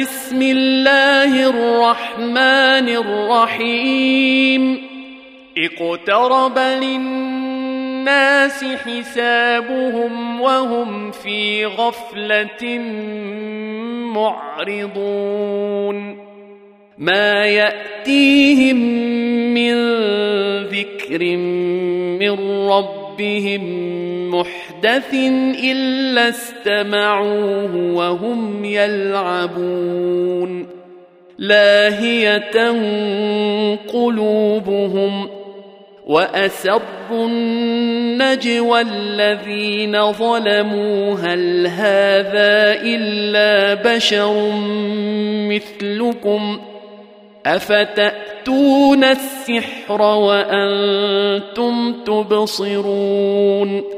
بسم الله الرحمن الرحيم. اقترب للناس حسابهم وهم في غفلة معرضون. ما يأتيهم من ذكر من ربهم محدث إلا استمعوه وهم يلعبون لاهية قلوبهم وأسروا النجوى الذين ظلموا هل هذا إلا بشر مثلكم ۖ افتاتون السحر وأنتم تبصرون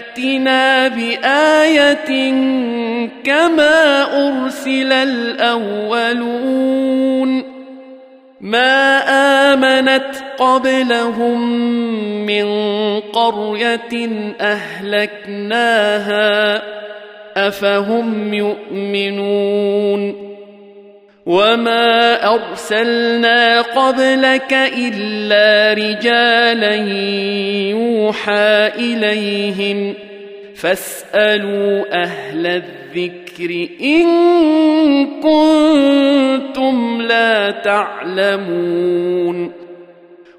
فلياتنا بايه كما ارسل الاولون ما امنت قبلهم من قريه اهلكناها افهم يؤمنون وما ارسلنا قبلك الا رجالا يوحى إليهم فاسألوا أهل الذكر إن كنتم لا تعلمون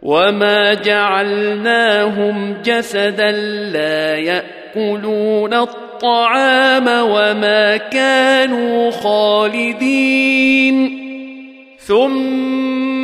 وما جعلناهم جسدا لا يأكلون الطعام وما كانوا خالدين ثم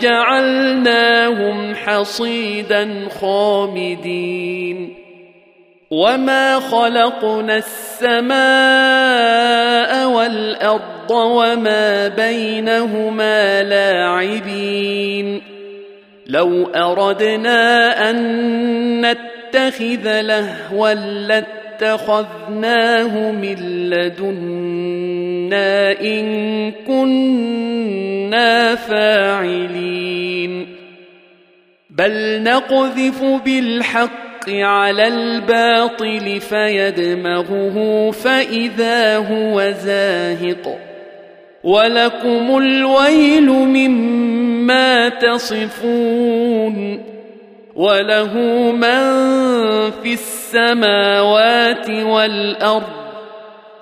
جعلناهم حصيدا خامدين. وما خلقنا السماء والارض وما بينهما لاعبين. لو اردنا ان نتخذ لهوا لاتخذناه من لدنا ان كنا فاعلين بل نقذف بالحق على الباطل فيدمغه فإذا هو زاهق ولكم الويل مما تصفون وله من في السماوات والأرض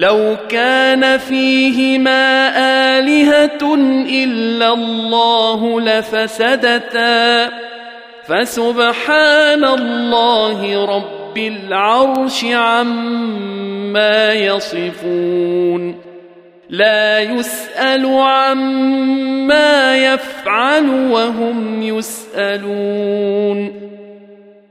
لو كان فيهما آلهة إلا الله لفسدتا. فسبحان الله رب العرش عما يصفون. لا يسأل عما يفعل وهم يسألون.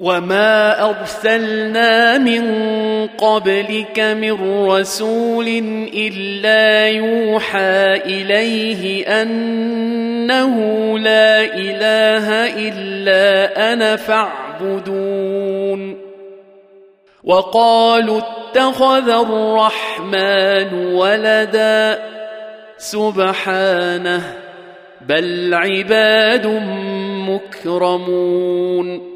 وما ارسلنا من قبلك من رسول الا يوحى اليه انه لا اله الا أنا فاعبدون وقالوا اتخذ الرحمن ولدا سبحانه بل عباد مكرمون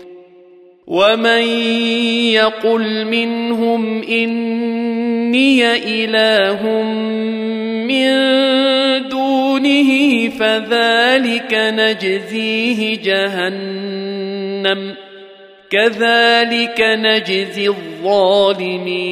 ومن يقل منهم اني اله من دونه فذلك نجزيه جهنم كذلك نجزي الظالمين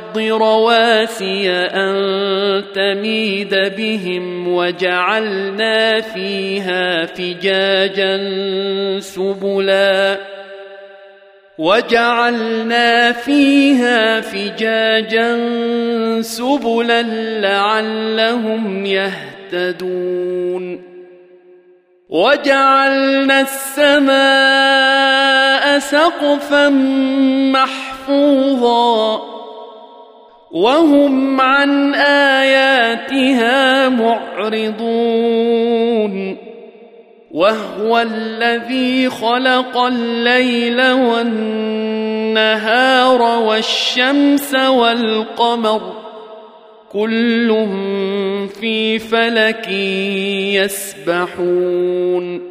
الأرض رواسي أن تميد بهم وجعلنا فيها فجاجا سبلا. وجعلنا فيها فجاجا سبلا لعلهم يهتدون. وجعلنا السماء سقفا محفوظا. وهم عن آياتها معرضون وهو الذي خلق الليل والنهار والشمس والقمر كل في فلك يسبحون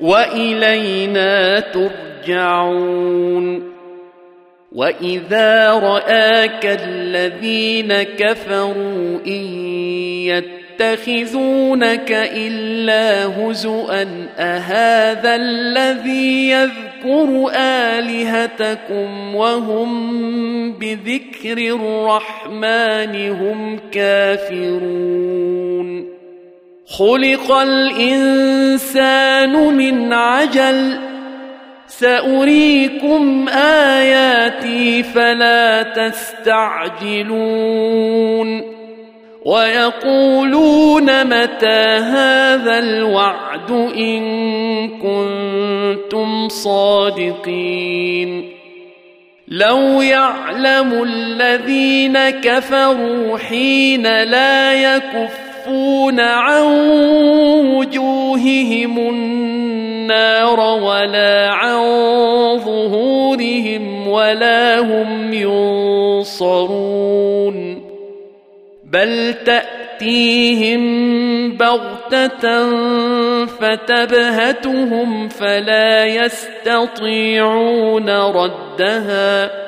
وإلينا ترجعون. وإذا رآك الذين كفروا إن يتخذونك إلا هزءا أهذا الذي يذكر آلهتكم وهم بذكر الرحمن هم كافرون. خلق الانسان من عجل ساريكم اياتي فلا تستعجلون ويقولون متى هذا الوعد ان كنتم صادقين لو يعلم الذين كفروا حين لا يكفون عن وجوههم النار ولا عن ظهورهم ولا هم ينصرون بل تأتيهم بغتة فتبهتهم فلا يستطيعون ردها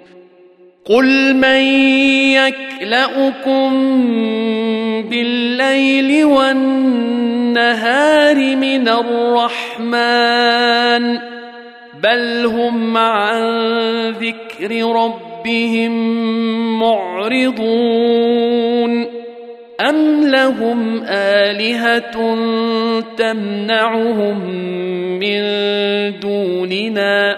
قل من يكلؤكم بالليل والنهار من الرحمن بل هم عن ذكر ربهم معرضون أم لهم آلهة تمنعهم من دوننا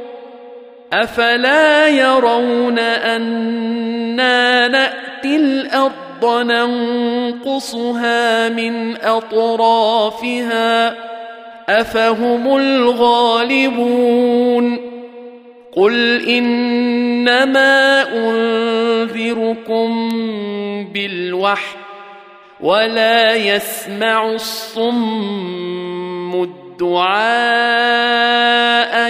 أفلا يرون أنا نأتي الأرض ننقصها من أطرافها أفهم الغالبون قل إنما أنذركم بالوحي ولا يسمع الصم الدعاء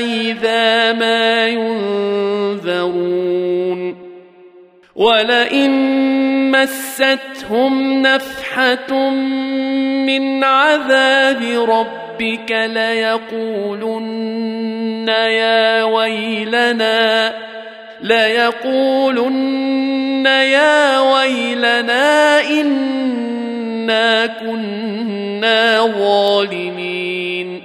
إذا ما ينذرون. ولئن مستهم نفحة من عذاب ربك ليقولن يا ويلنا ليقولن يا ويلنا إنا كنا ظالمين.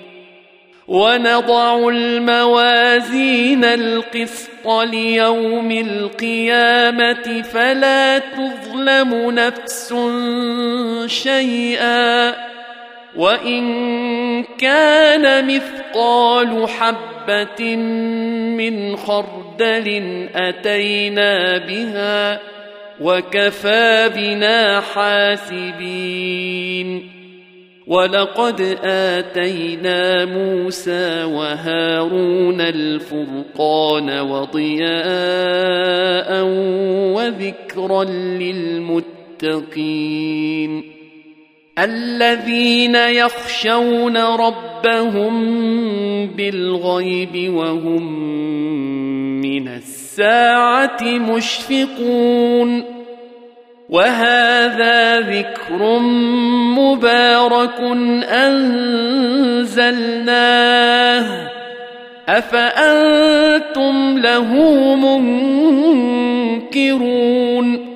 ونضع الموازين القسط ليوم القيامة فلا تظلم نفس شيئا. وإن كان مثقال حبة من خردل أتينا بها وكفى بنا حاسبين. ولقد آتينا موسى وهارون الفرقان وضياء وذكرا للمتقين. الذين يخشون ربهم بالغيب وهم من الساعة مشفقون وهذا ذكر مبارك أنزلناه أفأنتم له منكرون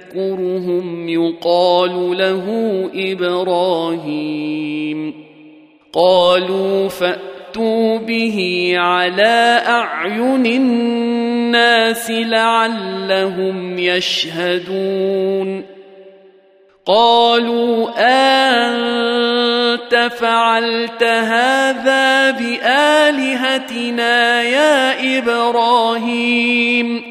يذكرهم يقال له إبراهيم. قالوا فأتوا به على أعين الناس لعلهم يشهدون. قالوا أنت فعلت هذا بآلهتنا يا إبراهيم؟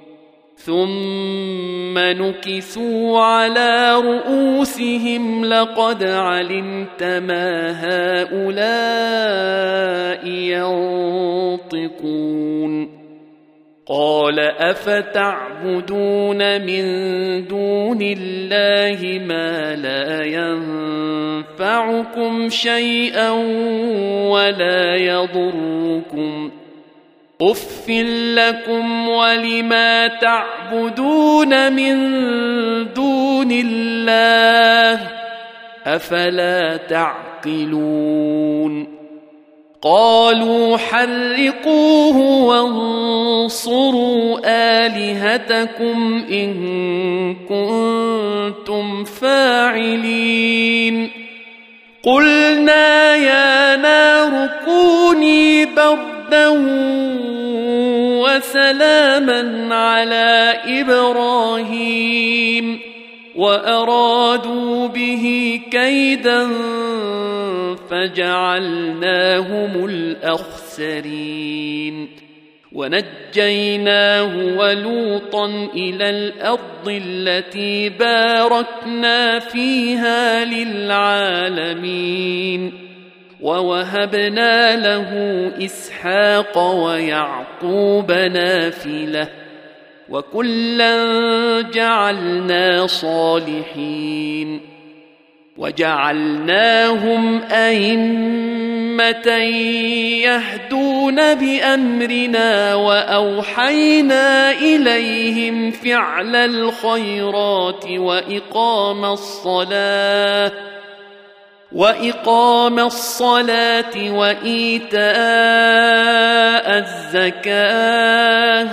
ثم نكسوا على رؤوسهم لقد علمت ما هؤلاء ينطقون قال افتعبدون من دون الله ما لا ينفعكم شيئا ولا يضركم اف لكم ولما تعبدون من دون الله افلا تعقلون قالوا حرقوه وانصروا الهتكم ان كنتم فاعلين قلنا يا نار كوني بردا وسلاما على إبراهيم وأرادوا به كيدا فجعلناهم الأخسرين ونجيناه ولوطا إلى الأرض التي باركنا فيها للعالمين ووهبنا له إسحاق ويعقوب نافلة وكلا جعلنا صالحين وجعلناهم أئمة يهدون بأمرنا وأوحينا إليهم فعل الخيرات وإقام الصلاة وإقام الصلاة وإيتاء الزكاة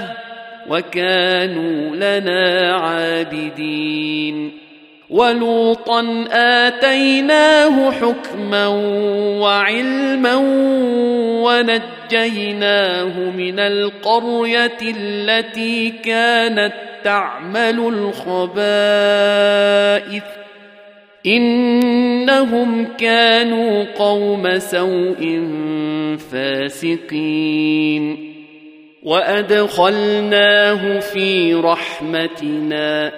وكانوا لنا عابدين. ولوطا آتيناه حكما وعلما ونجيناه من القرية التي كانت تعمل الخبائث إنهم كانوا قوم سوء فاسقين. وأدخلناه في رحمتنا.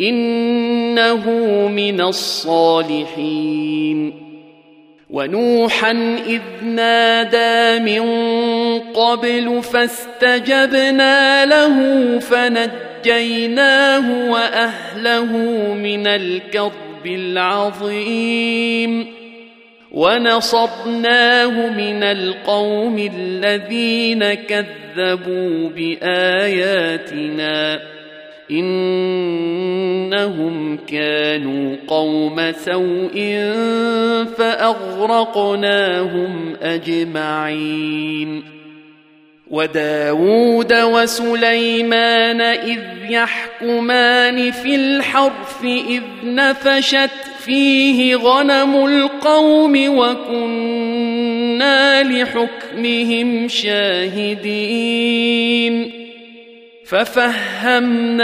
إنه من الصالحين. ونوحا إذ نادى من قبل فاستجبنا له فنجيناه وأهله من الكرب العظيم ونصرناه من القوم الذين كذبوا بآياتنا إنهم كانوا قوم سوء فأغرقناهم أجمعين وداود وسليمان إذ يحكمان في الحرف إذ نفشت فيه غنم القوم وكنا لحكمهم شاهدين. ففهمناها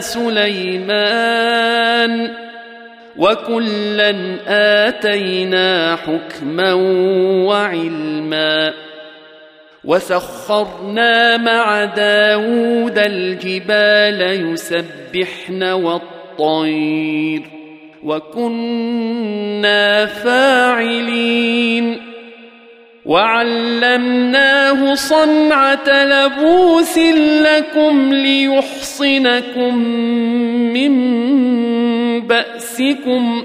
سليمان وكلا آتينا حكما وعلما. وسخرنا مع داود الجبال يسبحن والطير وكنا فاعلين وعلمناه صنعه لبوس لكم ليحصنكم من باسكم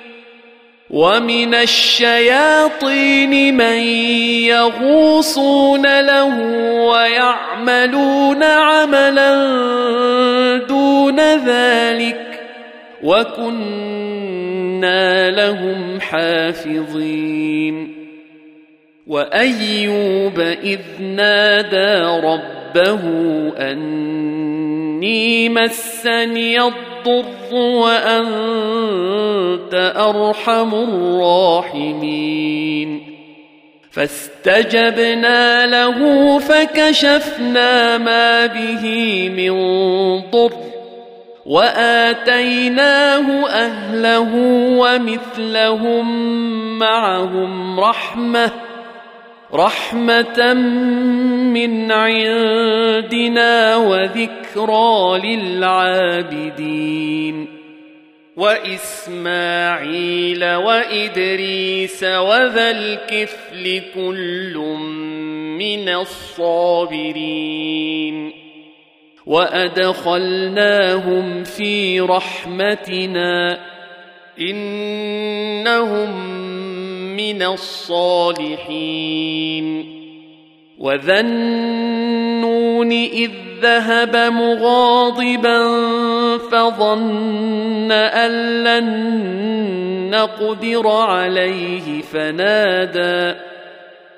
ومن الشياطين من يغوصون له ويعملون عملا دون ذلك وكنا لهم حافظين وايوب اذ نادى ربه إني مسني الضر وأنت أرحم الراحمين. فاستجبنا له فكشفنا ما به من ضر وآتيناه أهله ومثلهم معهم رحمة رحمة من عندنا وذكرى للعابدين. وإسماعيل وإدريس وذا الكفل كل من الصابرين. وأدخلناهم في رحمتنا إنهم من الصالحين. وذا النون اذ ذهب مغاضبا فظن ان لن نقدر عليه فنادى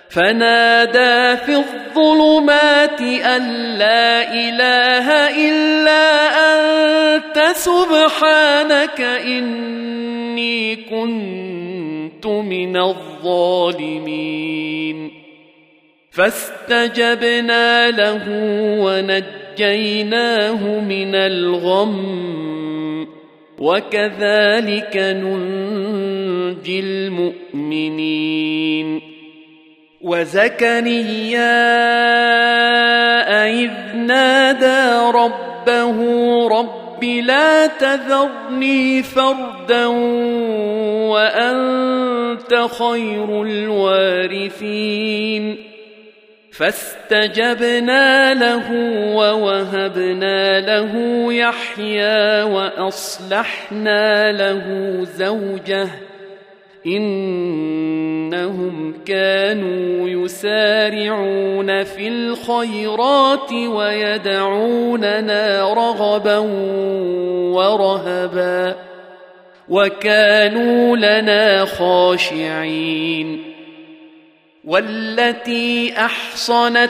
فنادى في الظلمات ان لا اله الا انت سبحانك اني كنت من الظالمين. فاستجبنا له ونجيناه من الغم. وكذلك ننجي المؤمنين. وزكريا إذ نادى ربه رب لا تذرني فردا وأنت خير الوارثين فاستجبنا له ووهبنا له يحيى وأصلحنا له زوجه إنهم كانوا يسارعون في الخيرات ويدعوننا رغبا ورهبا وكانوا لنا خاشعين والتي أحصنت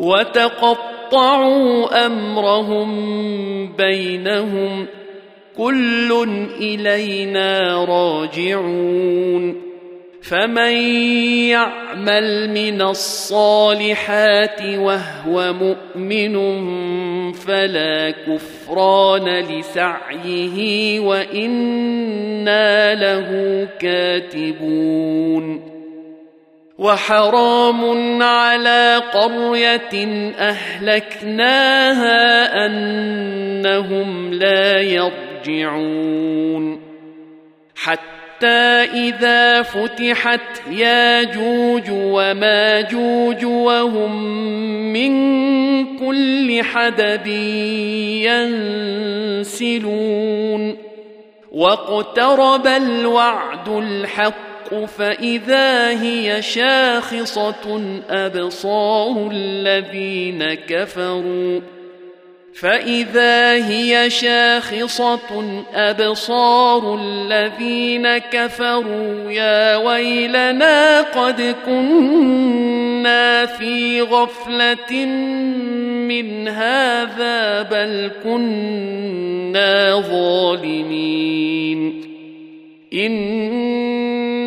وتقطعوا أمرهم بينهم كل إلينا راجعون فمن يعمل من الصالحات وهو مؤمن فلا كفران لسعيه وإنا له كاتبون وحرام على قرية أهلكناها أنهم لا يرجعون. حتى حتى إذا فتحت ياجوج وماجوج وهم من كل حدب ينسلون. واقترب الوعد الحق فإذا هي شاخصة أبصار الذين كفروا. فإذا هي شاخصة أبصار الذين كفروا. يا ويلنا قد كنا في غفلة من هذا بل كنا ظالمين.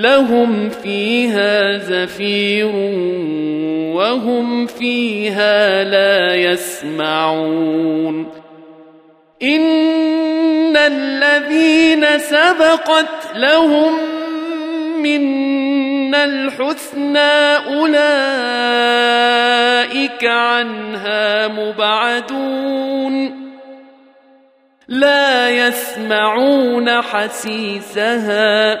لهم فيها زفير وهم فيها لا يسمعون. إن الذين سبقت لهم منا الحسنى أولئك عنها مبعدون. لا يسمعون حسيسها.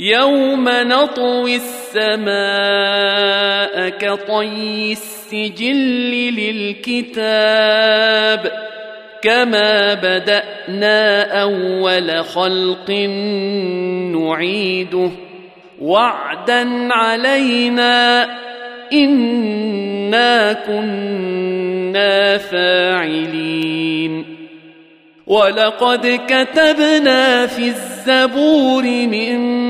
يوم نطوي السماء كطي السجل للكتاب كما بدأنا أول خلق نعيده وعدا علينا إنا كنا فاعلين ولقد كتبنا في الزبور من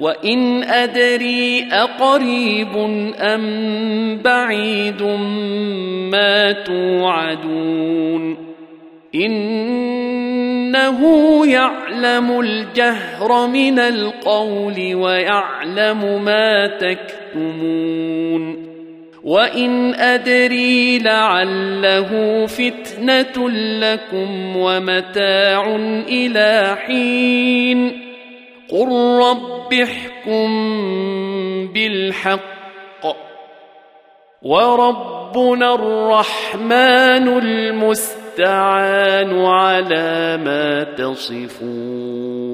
وان ادري اقريب ام بعيد ما توعدون انه يعلم الجهر من القول ويعلم ما تكتمون وان ادري لعله فتنه لكم ومتاع إلى حين قل رب احكم بالحق وربنا الرحمن المستعان على ما تصفون